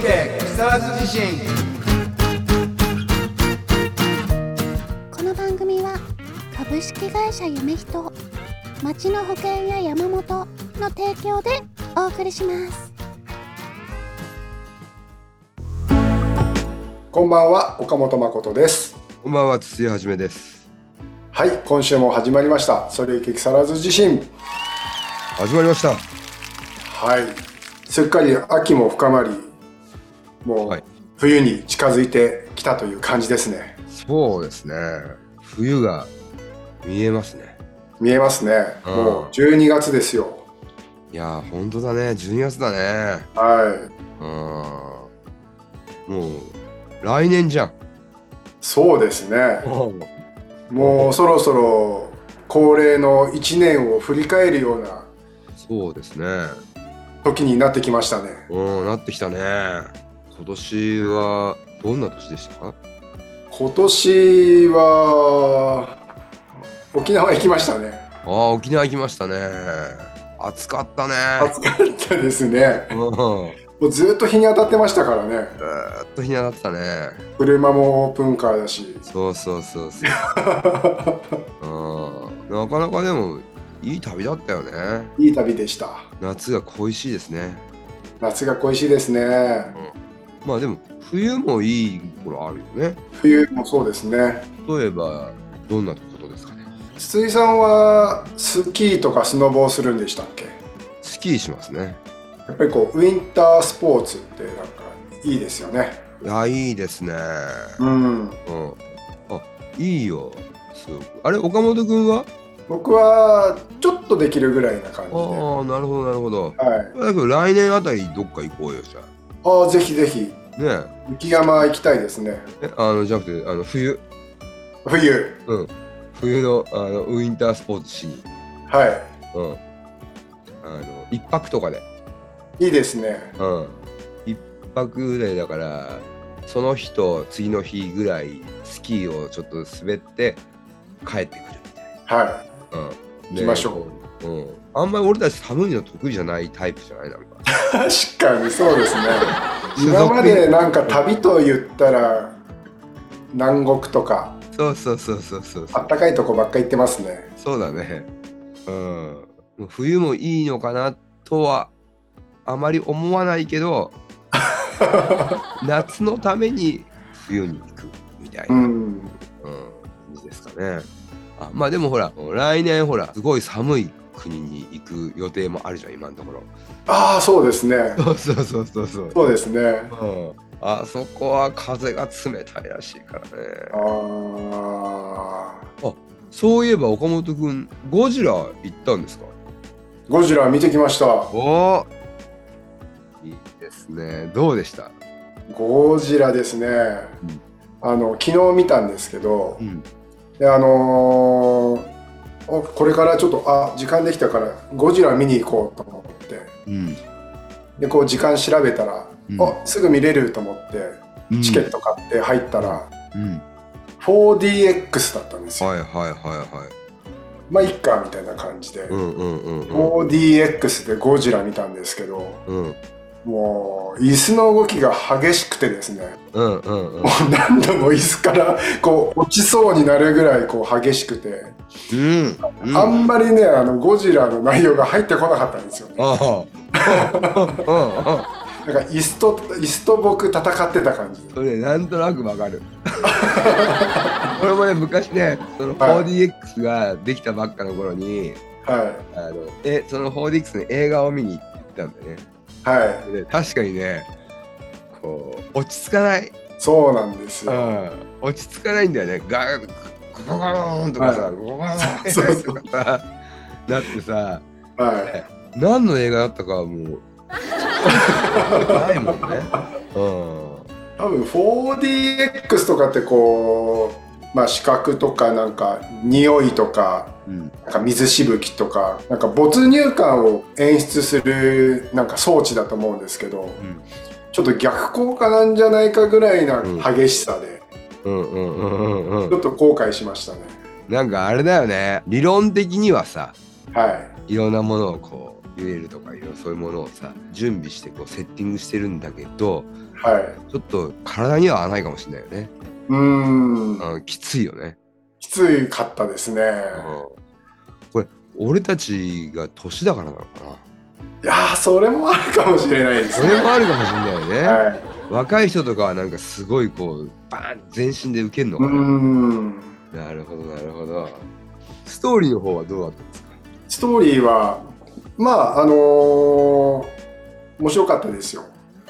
池木更津地震。この番組は株式会社夢人町の保険や山本の提供でお送りします。こんばんは岡本誠です。こんばんは筒井はじめです。はい今週も始まりました。それ池木更津地震。始まりました。はい。すっかり秋も深まりもはい。う冬に近づいてきたという感じですね。そうですね。冬が見えますね。見えますね。うん。もう12月ですよ。いやー本当だね。12月だね。はうん。もう来年じゃん。いそうですね。もうそろそろ恒例の1年を振り返るようなそうですね。時になってきましたね。うんなってきたね今年はどんな年でした？か今年は沖縄行きましたね。ああ沖縄行きましたね。暑かったね。暑かったですね。うん。もうずっと日に当たってましたからね。ずーっと日に当たってたね。車もオープンカーだし。そうそうそうそう。うん。なかなかでもいい旅だったよね。いい旅でした。夏が恋しいですね。夏が恋しいですねまあでも冬もいい頃あるよね。冬もそうですね。例えばどんなことですかね。筒井さんはスキーとかスノボーするんでしたっけ？スキーしますね。やっぱりこうウィンタースポーツってなんかいいですよね。いやいいですね。うん。うん。あいいよ。すごく。あれ岡本君は僕は？ちょっとできるぐらいな感じではああなるほどなるほどいだけど来年あたりどっか行こうよじゃああぜひぜひ。あね雪山行きたいですね。えあのじゃなくてあの冬。冬。うん。冬のあのウィンタースポーツしに。はうん。あの一泊とかで。いいいですね。うん。一泊でだからその日と次の日ぐらいスキーをちょっと滑って帰ってくるみたいはな、うん、行きましょう、うん、あんまり俺たち寒いの得意じゃないタイプじゃないな。ん確かにそうですね。今までなんか旅と言ったら南国とか。そうそうそうそうそうそう。あったかいとこばっか行ってますね。そうだね。うん。冬もいいのかなとはあまり思わないけど 夏のために冬に行くみたいな、うん。うん、感じですかね。あまあでもほら来年ほらすごい寒い国に行く予定もあるじゃん今のところ。ああそうですねそうそうそうそうそう。そうですねうん、あそこは風が冷たいらしいからあね。あそういえば岡本くんゴジラ行ったんですか？ゴジラ見てきましたおいいですね。どうでした？ゴジラですね、あの昨日見たんですけどうん。であのーおこれからちょっとあ時間できたからゴジラ見に行こうと思ってうん。でこう時間調べたら、うんあすぐ見れると思ってチケット買って入ったら、うん。4DX だったんですよ、はいはいはいはい。まあいっかみたいな感じで、うんうんうんうん。4DX でゴジラ見たんですけどうんもう椅子の動きが激しくてですねうんうんうんもう何度も椅子からこう落ちそうになるぐらいこう激しくて、うん。うんあんまりねあのゴジラの内容が入ってこなかったんですよね。なんか椅子と椅子と僕戦ってた感じそれなんとなくわかる。俺もね昔ねそのはい 4DX ができたばっかの頃に、はあのえその 4DX の映画を見に行ったんだよね。いはい。で確かにねこう落ち着かない、そうなんですよ、うん、落ち着かないんだよね。ガーゴゴゴーンとかさ、はい。ゴゴゴそうーンとかさなってさはい。何の映画だったかはもうないもんね。うん。多分 4DX とかってこうまあ視覚とかなんか匂いとかうん。なんか水しぶきとかなんか没入感を演出するなんか装置だと思うんですけどうんちょっと逆効果なんじゃないかぐらいな激しさで、ちょっと後悔しましたね。なんかあれだよね。理論的にはさはい。いろんなものをこう入れるとかいろそういうものをさ準備してこうセッティングしてるんだけどはい。ちょっと体には合わないかもしれないよね、うーん。うん、きついよね、きついかったですね。うんこれ俺たちが年だからなのかないやー、それもあるかもしれないですそね。れもあるかもしれないよね、はい。若い人とかはなんかすごいこうバーン全身で受けるのかな、ん。なるほどなるほどストーリーの方はどうだったんですか？ストーリーは、まあ、あのー面白かったですよ。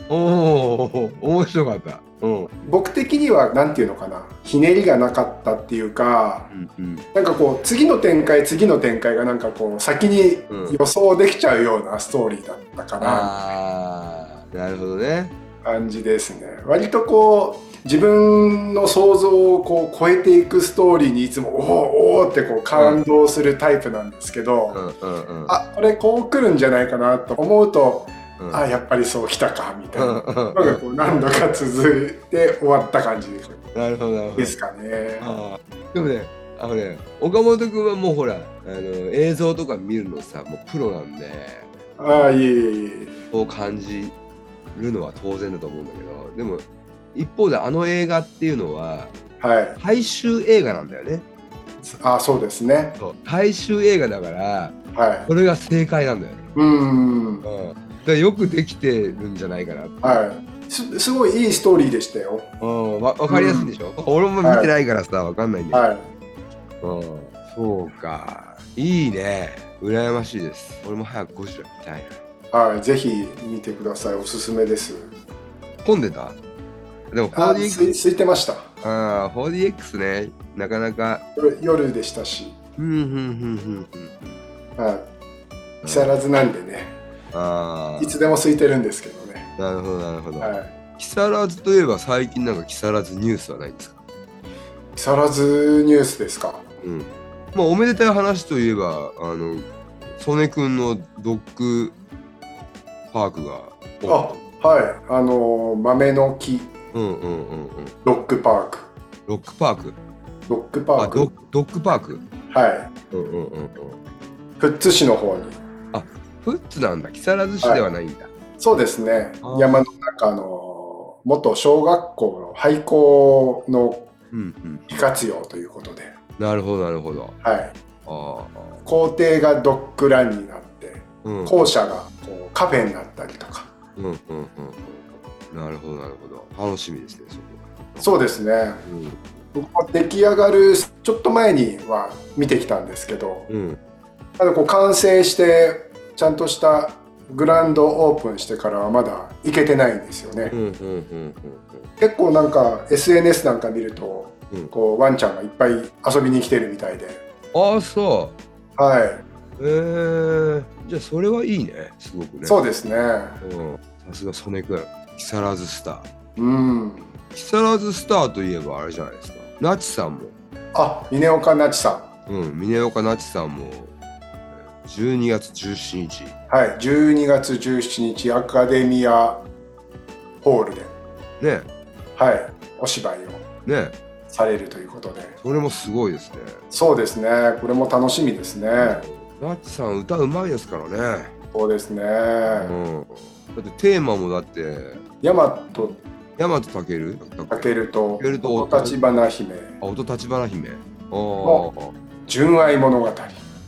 おお面白かったうん。僕的には、なんていうのかな、ひねりがなかったっていうか、うんなんかこう、次の展開、次の展開がなんかこう、先にうん予想できちゃうようなストーリーだったかな、ああなるほどね。感じですね。割とこう、自分の想像をこう超えていくストーリーにいつも、おおおーってこう感動するタイプなんですけど、うんうんうん。あ、これこう来るんじゃないかなと思うと、うんあ、やっぱりそう来たか、みたいな。のがこう何度か続いて終わった感じなるほどなるほどですかね。でもねあのね岡本君はもうほらあの映像とか見るのさもうプロなんでああ、いえいえいえ。そう感じるのは当然だと思うんだけどでも一方であの映画っていうのははい。大衆映画なんだよねあそうですね。大衆映画だからはい。それが正解なんだよね、うーん。うん、だよくできてるんじゃないかなはい。すすごいいいストーリーでしたよ。うん、わ分かりやすいでしょ、俺も見てないからさ、わかんないんだはい。けど、うん、そうかいいね羨ましいです俺も早くゴジラ見たいなはい。ぜひ見てください。おすすめです。混んでた？でもあ、4DX すい空いてました。あー 4DX ねなかなか夜夜でしたし。うんうんうんうんうんはい。木更津なんでね。ああいつでも空いてるんですけどね。なるほどなるほど、はい。木更津といえば最近なんか木更津ニュースはないんですか？木更津ニュースですか？うんまあおめでたい話といえばあの曽根くんのドッグパークがあ、はい。あの豆の木うんうんうんうんロックパーク。ロックパーク？ロックパーク。ドッグパーク？はい。うんうんうんうん富津市の方に。フッツなんだ。木更津市ではないんだ、そうですね。山の中の元小学校の廃校のうんうん。利活用ということで、なるほどなるほど。はい。あ校庭がドッグランになって、あうん。校舎がこうカフェになったりとか。うんうんうんうん。なるほどなるほど。楽しみですねそこそうですね。は僕も出来上がるちょっと前には見てきたんですけど、うんうん。ただこう完成してちゃんとしたグランドオープンしてからはまだ行けてないんですよね。うんうんうん結構なんか SNS なんか見ると、うん。こうワンちゃんがいっぱい遊びに来てるみたいで、うんああそはい。うえ。ー、じゃあそれはいいね。すごくね。そうですね。うん。さすが曽根くん。木更津スター。うん。木更津スターといえばあれじゃないですか。那智さんも。あ、峰岡那智さうん。峰岡那智さんも12月17日ん。はい。12月17日アカデミアホールで、ねはい。お芝居をねされるということで。それもすごいですねそうですね。これも楽しみですね。なっちさん歌うまいですからね。そうですね。うん。だってテーマもだって、大和大和たける？たけるとたけると立花姫あ、音立花姫。ああ。純愛物語。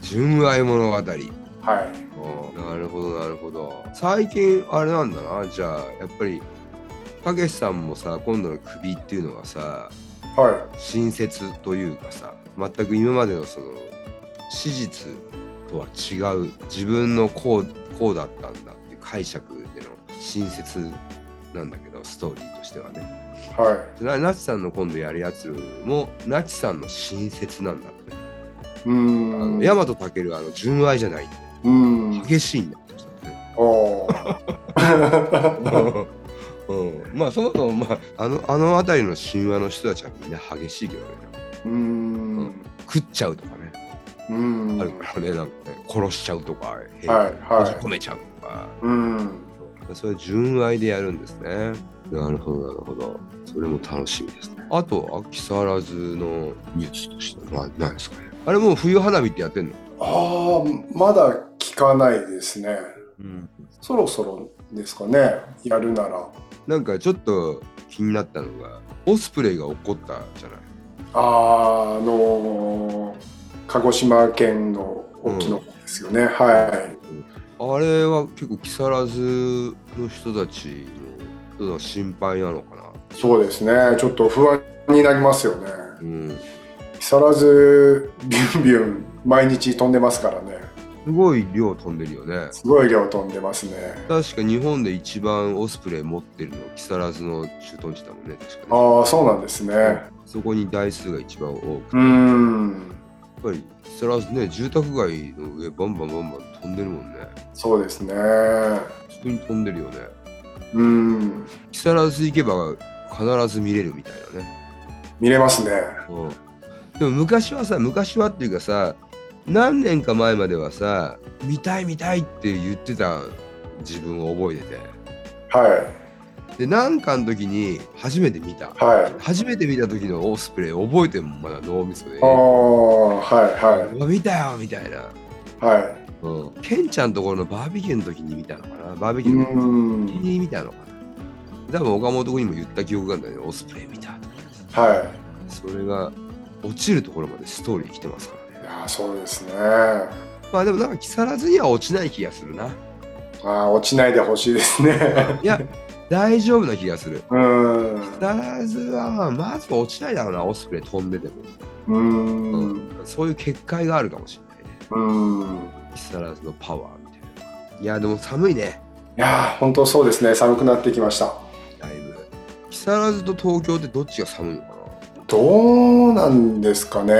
はい。純愛物語。あーなるほど、なるほど。最近、あれなんだな。じゃあ、やっぱり、たけしさんもさ、今度の首っていうのがさ、は新説というかさ、全く今までのその、史実とは違う、自分のこう、こうだったんだっていう解釈での新説なんだけど、ストーリーとしてはね。い。はい。ななちさんの今度やるやつもなちさんの新説なんだって、うん。の大和たけるあの純愛じゃない。うーん。激しいんだっておーうん、まあそもそも、まあ、あのあの辺りの神話の人たちはみんな激しいけどね。うーん。食っちゃうとかね、うーん。あるからね。なんかね殺しちゃうとか、はい閉はい。じ込めちゃうとか。うーん。それ純愛でやるんですね。なるほどなるほど。それも楽しみですね。あと木更津のニュースとしては何ですかねあれもう冬花火ってやってんの？ああ、まだ聞かないですね。うん、そろそろですかね、やるなら。なんかちょっと気になったのがオスプレイが怒ったじゃない？あーあのー鹿児島県の沖の方ですよね。はい。あれは結構木更津の人たちの心配なのかな？そうですね。ちょっと不安になりますよね。うん木更津ビュンビュン毎日飛んでますからね。すごい量飛んでるよねすごい量飛んでますね。確か日本で一番オスプレイ持ってるの木更津の駐屯地だもんね確かねああ、そうなんですね。そこに台数が一番多くてうーん。やっぱり木更津ね住宅街の上バンバンバンバン飛んでるもんねそうですね。普通に飛んでるよねうーん。木更津行けば必ず見れるみたいなね見れますね。うんでも昔はさ昔はっていうかさ何年か前まではさ見たい見たいって言ってた自分を覚えててはでなんかの時に初めて見たい。はい。初めて見た時のオスプレイ覚えてもまだ脳みそでああ、はい、うわ見たよみたいな、はい。はい。うん、ケンちゃんところのバーベキューの時に見たのかな？バーベうキューの。時に見たのかな？多分岡本君にも言った記憶があるんだよねオスプレイ見たとかはそれが落ちるところまでストーリー来てますからねい。いやー、そうですね。まあでもなんか木更津には落ちない気がするな。ああ、落ちないでほしいですね。いや、大丈夫な気がする。うーん。木更津はまず落ちないだろうな、オスプレイ飛んでても。うー。うんそういう結界があるかもしれないね。うーん。木更津のパワーみたいな。いや、でも寒いね、いやー、本当そうですね。寒くなってきました。だいぶ。木更津と東京ってどっちが寒いのかどうなんですかね。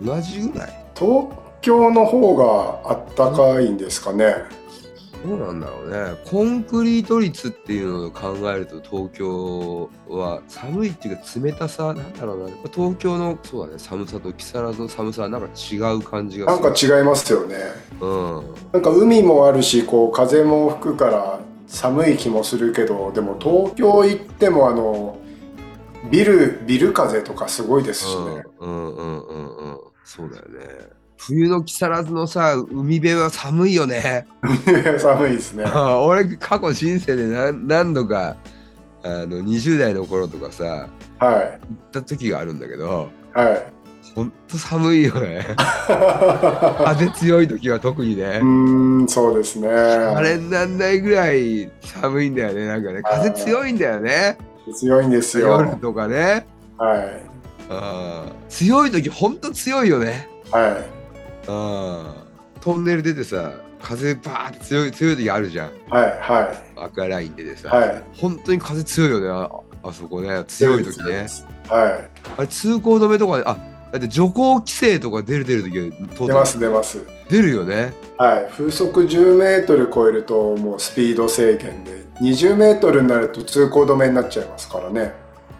な同じぐらい？東京の方があったかいんですかね。どうなんだろうね。コンクリート率っていうのを考えると東京は寒いっていうか冷たさなんだろうな。東京のそうだね寒さと木更津の寒さはなんか違う感じがなん。か違いますよね。うん。なんか海もあるし、こう風も吹くから寒い気もするけど、でも東京行ってもあのビルビル風とかすごいですしね。うんうんうんうんうん。そうだよね。冬の木更津のさ、海辺は寒いよね。寒いですね。俺、過去人生で何何度か、あの、20代の頃とかさ、は行った時があるんだけど、い。はい。ほんと寒いよね。風強い時は特にねう。ーん、そうですね。あれになんないぐらい寒いんだよね。なんかね、風強いんだよね。強いんですよ。夜とかね。はい。あー強い時ほんと強いよね。はい。あートンネル出てさ風バーって強い強い時あるじゃんはい。は赤ラインででさ、い。はい。本当に風強いよねああそこね強い時ねはあれ通行止めとかあだって徐行規制とか出る出る時出ます、出ます。出るよね。はい。風速10メートル超えるともうスピード制限で、20メートルになると通行止めになっちゃいますからね。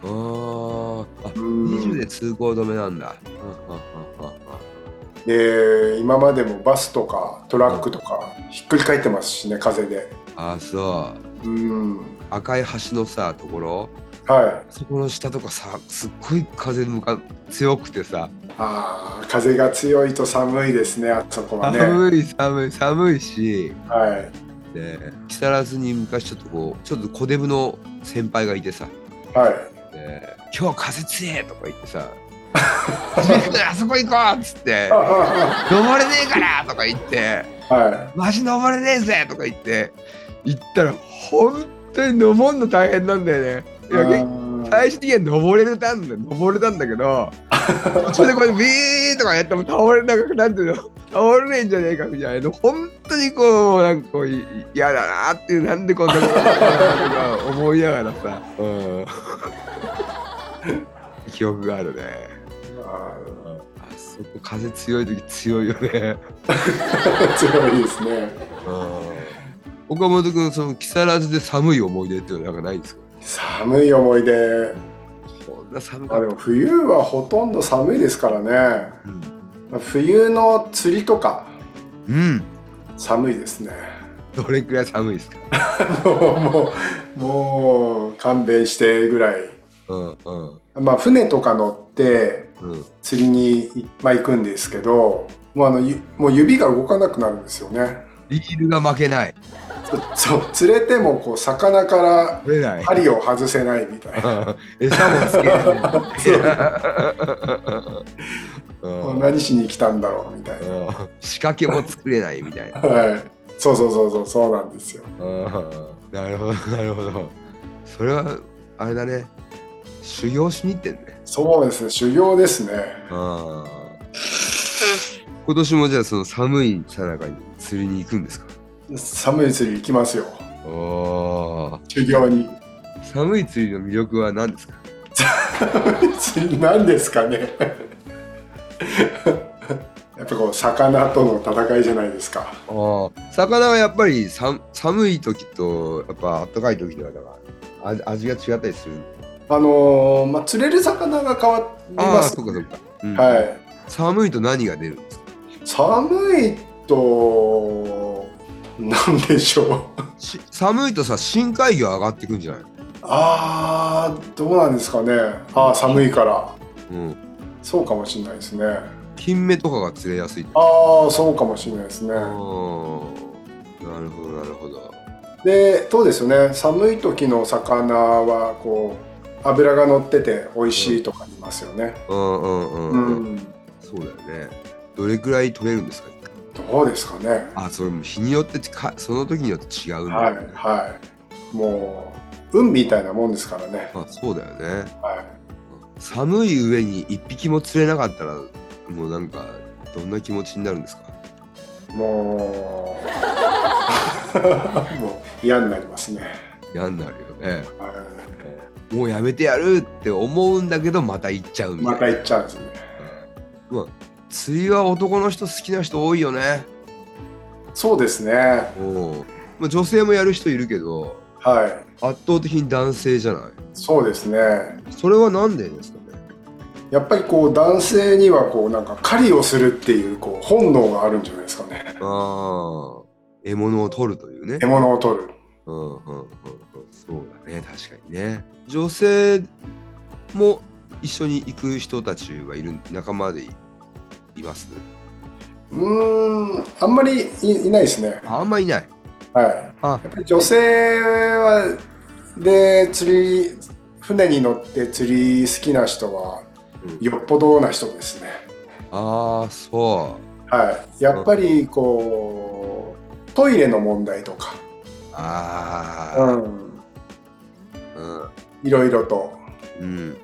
あー。あうーん20で通行止めなんだ、で今までもバスとかトラックとかひっくり返ってますしね風で。あそう。うん。赤い橋のさところはいそこの下とかさすっごい風向か強くてさあー風が強いと寒いですねあそこはね寒い寒い寒いしはいで木更津に昔ちょっとこうちょっと小デブの先輩がいてさはいで「今日風強え!」とか言ってさ「あそこ行こう!」っつっては「登れねえから!」とか言ってい「マジ登れねえぜ!」とか言って行ったら本当に登るの大変なんだよね。いや最終的には登れたんだよ登れたんだけどそれでこれビーとかやっても倒れなくなんていうの倒れねえんじゃねえかみたいな。本当にこうなんかこうい嫌だなっていうなんでこんなことなのかとか思いながらさ、うん、記憶があるね。ああそこ風強い時強いよね。ー強いですね。うん。岡本君その木更津で寒い思い出っていうのはなんかないんですか？寒い思い出。こんな寒かっあでも冬はほとんど寒いですからね。た冬の釣りとかうん、うん、寒いですね。どれくらい寒いですか？もうもう勘弁してぐらい。うんうん。まあ船とか乗ってうん。釣りに、まあ、行くんですけどもうあのゆもう指が動かなくなるんですよねリールが負けない。そう釣れてもこう魚から取れない。針を外せないみたいな 餌もつけない。も ううん何しに来たんだろうみたいうん仕掛けも作れないみたいな。なはいそうそうそうそうそうなんですようんなるほど、なるほど。それは、あれだね。修行しに行ってんね。そうですね修行ですねあ今年もじゃあその寒いさなかに釣りに行くんですか？寒い釣り行きますよ。おー。修行に。寒い釣りの魅力は何ですか？釣り何ですかね？やっぱこう魚との戦いじゃないですか。あー。魚はやっぱりさ寒い時とやっぱ暖かい時ではだから味味が違ったりするあのーまあ釣れる魚が変わりああますそうかそうか、うん。はい。寒いと何が出るんで寒いとなんでしょう。し寒いとさ深海魚上がってくんじゃない？あーどうなんですかね。あー寒いから。うん。そうかもしれないですね。金目とかが釣れやすいああそうかもしれないですね。なるほどなるほど。でそうですよね。寒い時の魚はこう脂が乗ってて美味しいとか言いますよね。うんうんうん、ううん、ん。そうだよねどれくらい取れるんですか？どうですかね。あそれも日によってかその時によって違うんだ、はいはい。もう運みたいなもんですからね。まあそうだよね。は寒い上に一匹も釣れなかったらもうなんかどんな気持ちになるんですか？いもう もう嫌になりますね、嫌になるよね。はもうやめてやるって思うんだけどまた行っちゃうい、みたいな、また行っちゃうんですね。まあ釣りは男の人好きな人多いよね。そうですね。うん。まあ、女性もやる人いるけどはい。圧倒的に男性じゃない？そうですね。それはなんでですかね？やっぱりこう男性にはこうなんか狩りをするっていうこう本能があるんじゃないですかね。ああ獲物を取るというね。獲物を取る。うんうんうんうん。そうだね。確かにね。女性も一緒に行く人たちはいる仲間でいいます？うーんあんまりいいないですね。あんまいない。はい。あ。やっぱり女性はで釣り船に乗って釣り好きな人はうん。よっぽどな人ですね。あーそはい。やっぱりこうトイレの問題とか。うああうん。うん。いろいろと。うん。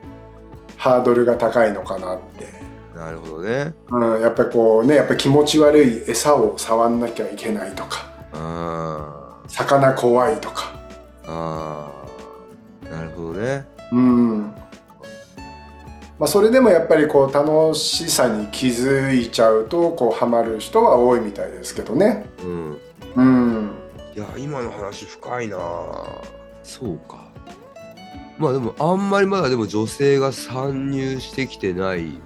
ハードルが高いのかなってなるほどね。うん、やっぱりこうねやっぱり気持ち悪い餌を触んなきゃいけないとか魚怖いとか。あー。なるほどね。うん。まあそれでもやっぱりこう楽しさに気づいちゃうとこうハマる人は多いみたいですけどね。うん。うん。いや今の話深いな。そうか。まあでもあんまりまだでも女性が参入してきてない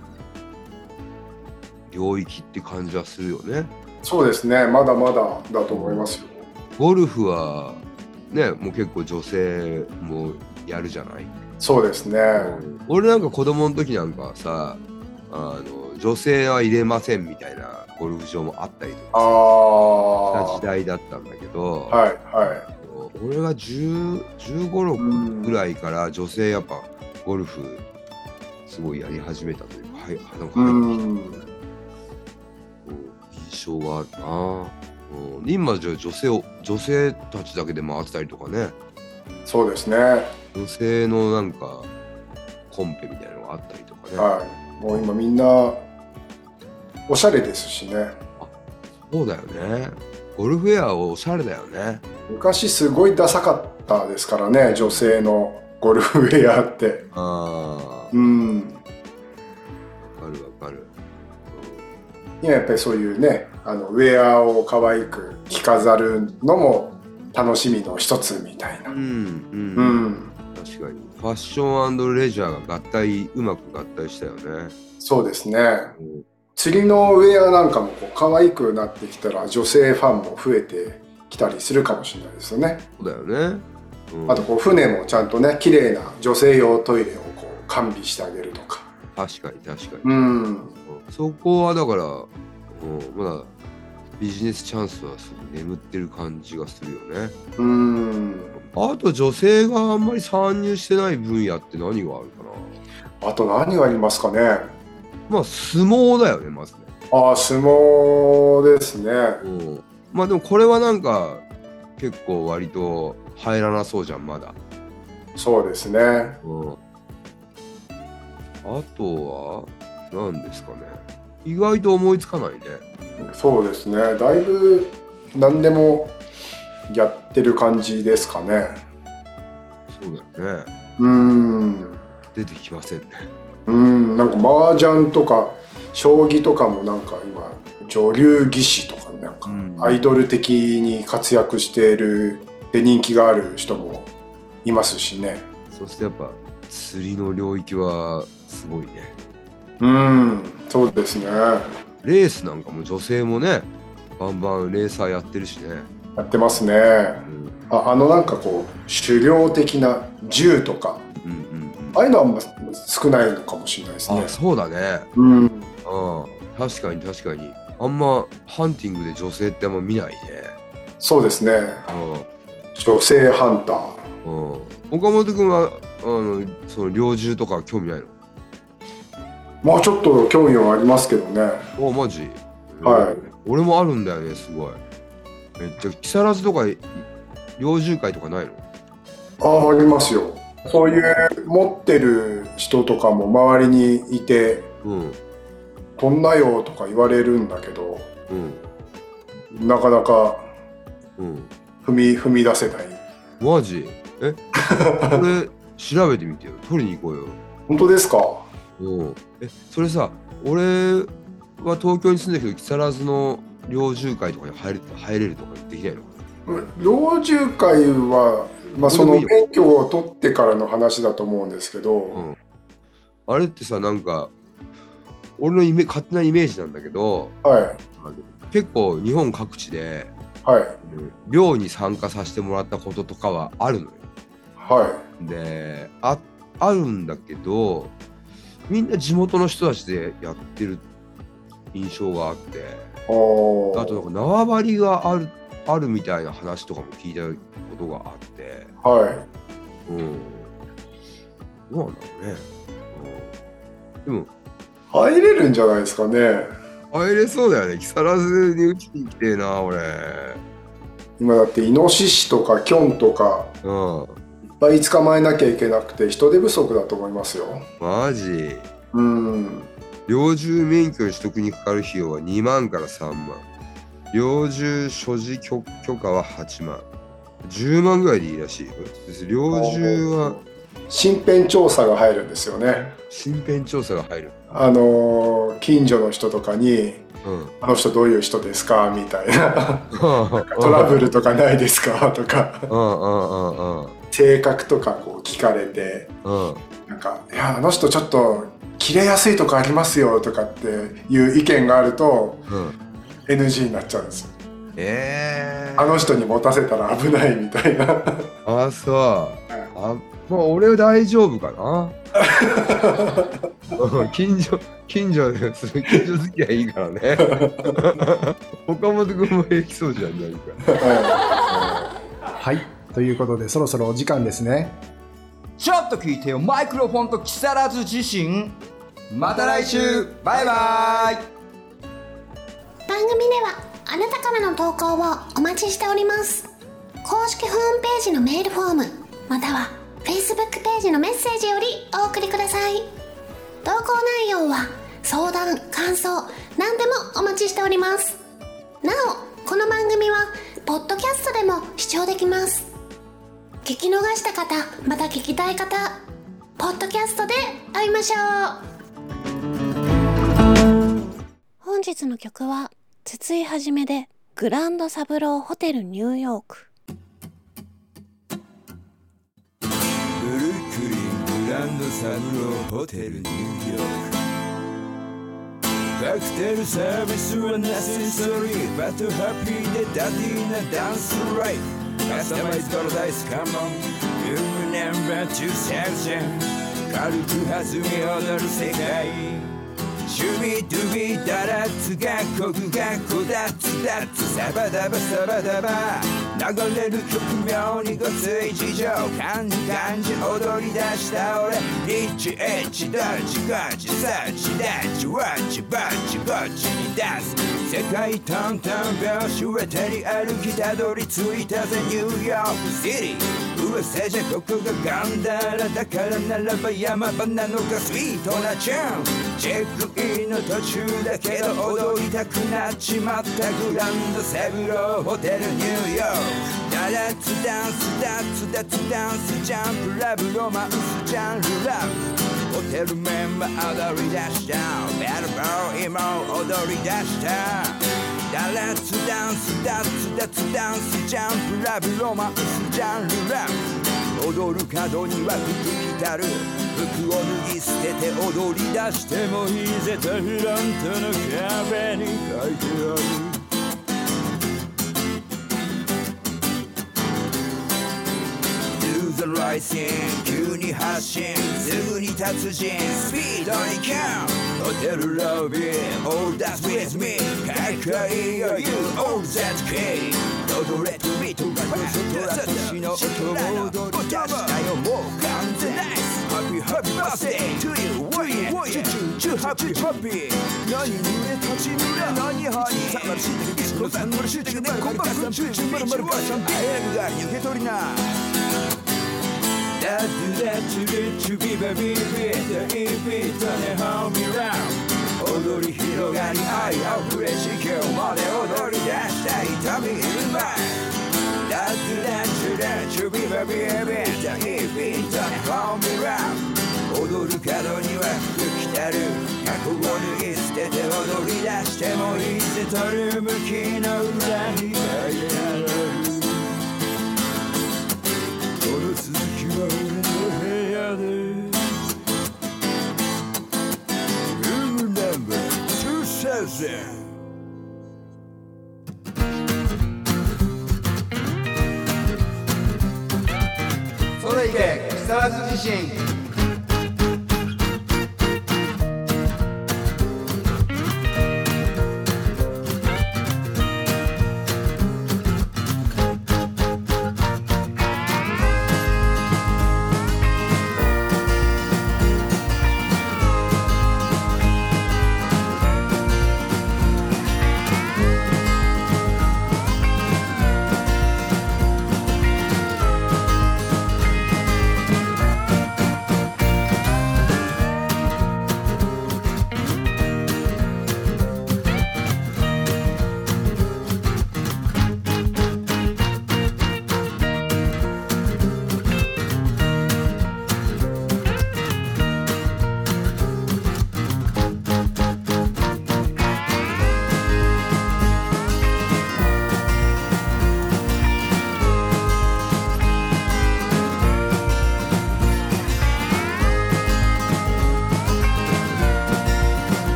領域って感じはするよね。そうですね。まだまだだと思いますよ。ゴルフはねもう結構女性もやるじゃない、そうですね。俺なんか子供の時なんかはさあの女性は入れませんみたいなゴルフ場もあったりとあかしたあ時代だったんだけど、はいは俺が10 15、6いうんぐらいから女性やっぱゴルフすごいやり始めたというか、はい、あのうん。印象があるな。うん、今じゃあ女性を女性たちだけで回ってたりとかね。そうですね。女性のなんかコンペみたいなのがあったりとかね、はい。もう今みんなおしゃれですしね。そうだよね。ゴルフウェアおしゃれだよね。昔すごいダサかったですからね女性のゴルフウェアって。あうん。あわかるわかる、今やっぱりそういうねあのウェアを可愛く着飾るのも楽しみの一つみたいな。うんうん、うん。確かに。ファッションレジャーが合体うまく合体したよね、そうですね。うん。釣りのウェアなんかもこう可愛くなってきたら女性ファンも増えてきたりするかもしれないですよね。そうだよね、うん。あとこう船もちゃんとね綺麗な女性用トイレをこう完備してあげるとか。確かに確かに、うん。そこはだから、まだビジネスチャンスはすごい眠ってる感じがするよね。うーんあと女性があんまり参入してない分野って何があるかなあと何がありますかねまあ相撲だよねまずね。ああ相撲ですねうん、まあでもこれはなんか結構割と入らなそうじゃんまだ。そうですねうん、あとは何ですかね意外と思いつかないね。そうですね。だいぶ何でもやってる感じですかね。そうだよね。うーん。出てきませんね。うーん。なんか麻雀とか将棋とかもなんか今女流棋士とかなんかうん。アイドル的に活躍しているで人気がある人もいますしね。そしてやっぱ釣りの領域はすごいね。うーん。そうですねレースなんかも女性もねバンバンレーサーやってるしね。やってますね。うん。ああのなんかこう狩猟的な銃とか。うんうんああいうのはあんま少ないのかもしれないですうん、ね。あそうだね。うん。うん確かに確かに。あんまハンティングで女性ってあんま見ないね。そうですね。う女性ハンター。んうん、岡本君はあのその猟銃とか興味ないの？まあちょっと興味はありますけどね。おマジ？はい。俺もあるんだよねすごい。めっちゃ木更津とかい猟銃会とかないの？ああありますよ。そういう持ってる人とかも周りにいてうん「こんなよ」とか言われるんだけどうん。なかなかうん。踏み踏み出せない。マジ？え？これ調べてみてよ。取りに行こうよ。本当ですか？う。んえそれさ俺は東京に住んでるけど木更津の猟銃会とかに入れ入れるとかできないの猟銃会は、まあ、その免許を取ってからの話だと思うんですけど、うん。あれってさなんか俺のイメ勝手なイメージなんだけどはい。結構日本各地ではい。漁に参加させてもらったこととかはあるのよ。はでああるんだけどみんな地元の人たちでやってる印象があってあとなんか縄張りがあるあるみたいな話とかも聞いたことがあって。はうん。どうなんだろうね、うん、でもい入れるんじゃないですかね。入れそうだよね。木更津に打ちに来てえな俺。今だってイノシシとかキョンとか。うんぱい捕まえなきゃいけなくて人手不足だと思いますよ。マジ？うん。猟銃免許取得にかかる費用は2万から3万。猟銃所持許許可は8万。10万ぐらいでいいらしいよ。猟銃は身辺調査が入るんですよね。身辺調査が入る。あのー近所の人とかにうん「あの人どういう人ですか?」みたいな「トラブルとかないですか?」とか性格とかこう聞かれてうん。なんか「いやあの人ちょっと切れやすいとこありますよ」とかっていう意見があるとうん。NG になっちゃうんですよ。えー、あの人に持たせたら危ないみたいな。あそう。あまあ俺大丈夫かな。うん近所近所で近所付き合いいいからね。岡本君も平気そうじゃん何か。はいということでそろそろお時間ですね。ちょっと聞いてよマイクロフォンと木更津自身また来週。バイバイ。番組ではあなたからの投稿をお待ちしております。公式ホームページのメールフォームまたは Facebook ページのメッセージよりお送りください。投稿内容は相談感想何でもお待ちしております。なおこの番組はポッドキャストでも視聴できます聞き逃した方また聞きたい方ポッドキャストで会いましょう。本日の曲は筒井はじめでグランドサブローホテルニューヨーク。ブルックリングランドサブローホテルニューヨーク。カクテルサービスはナセサリーバトハッピーでダディーなダンスライフカスタマイズパラダイスカモン You remember 2000軽く弾み踊る世界シュビドゥビダラツがコグがこだつだつサバダバサバダバ流れる曲妙にごつい事情感じ感じ踊り出した俺リッチエッチドッチゴチサッチダッチワッチバッチゴッチに出す世界トントン拍子は照り歩きたどり着いたぜニューヨークシティ噂じゃここがガンダラだからならば山場なのかスイートなチューンチェックインの途中だけど踊りたくなっちまったグランドセブローホテルニューヨークダラツダンスダツダツダンスジャンプラブロマンスジャンルラブホテルメンバー踊り出したベルボーイも踊り出したダレッツダンスダッツダッツダンスジャンプラブロマンスジャンルラブ。踊る角には服着たる。服を脱ぎ捨てて踊り出してもいいぜとフラントの壁に書いてある。Do the rising 急に発進すぐに達人スピードにキャンホテルロビー All that's with me かっこいいよ You all that key 踊れとビートが外ら年の音を踊り出したよもう完全 Happy happy birthday to you おいおいチュチュチュハッピーハッピー何にね立ちぬれ何ハニーさまるしいてけビスのさんのるしいてけねコンパクトチュチュまるまるばあちゃん早くが受け取りな踊り出してもいつたる向きの裏に影ある部屋でルームナ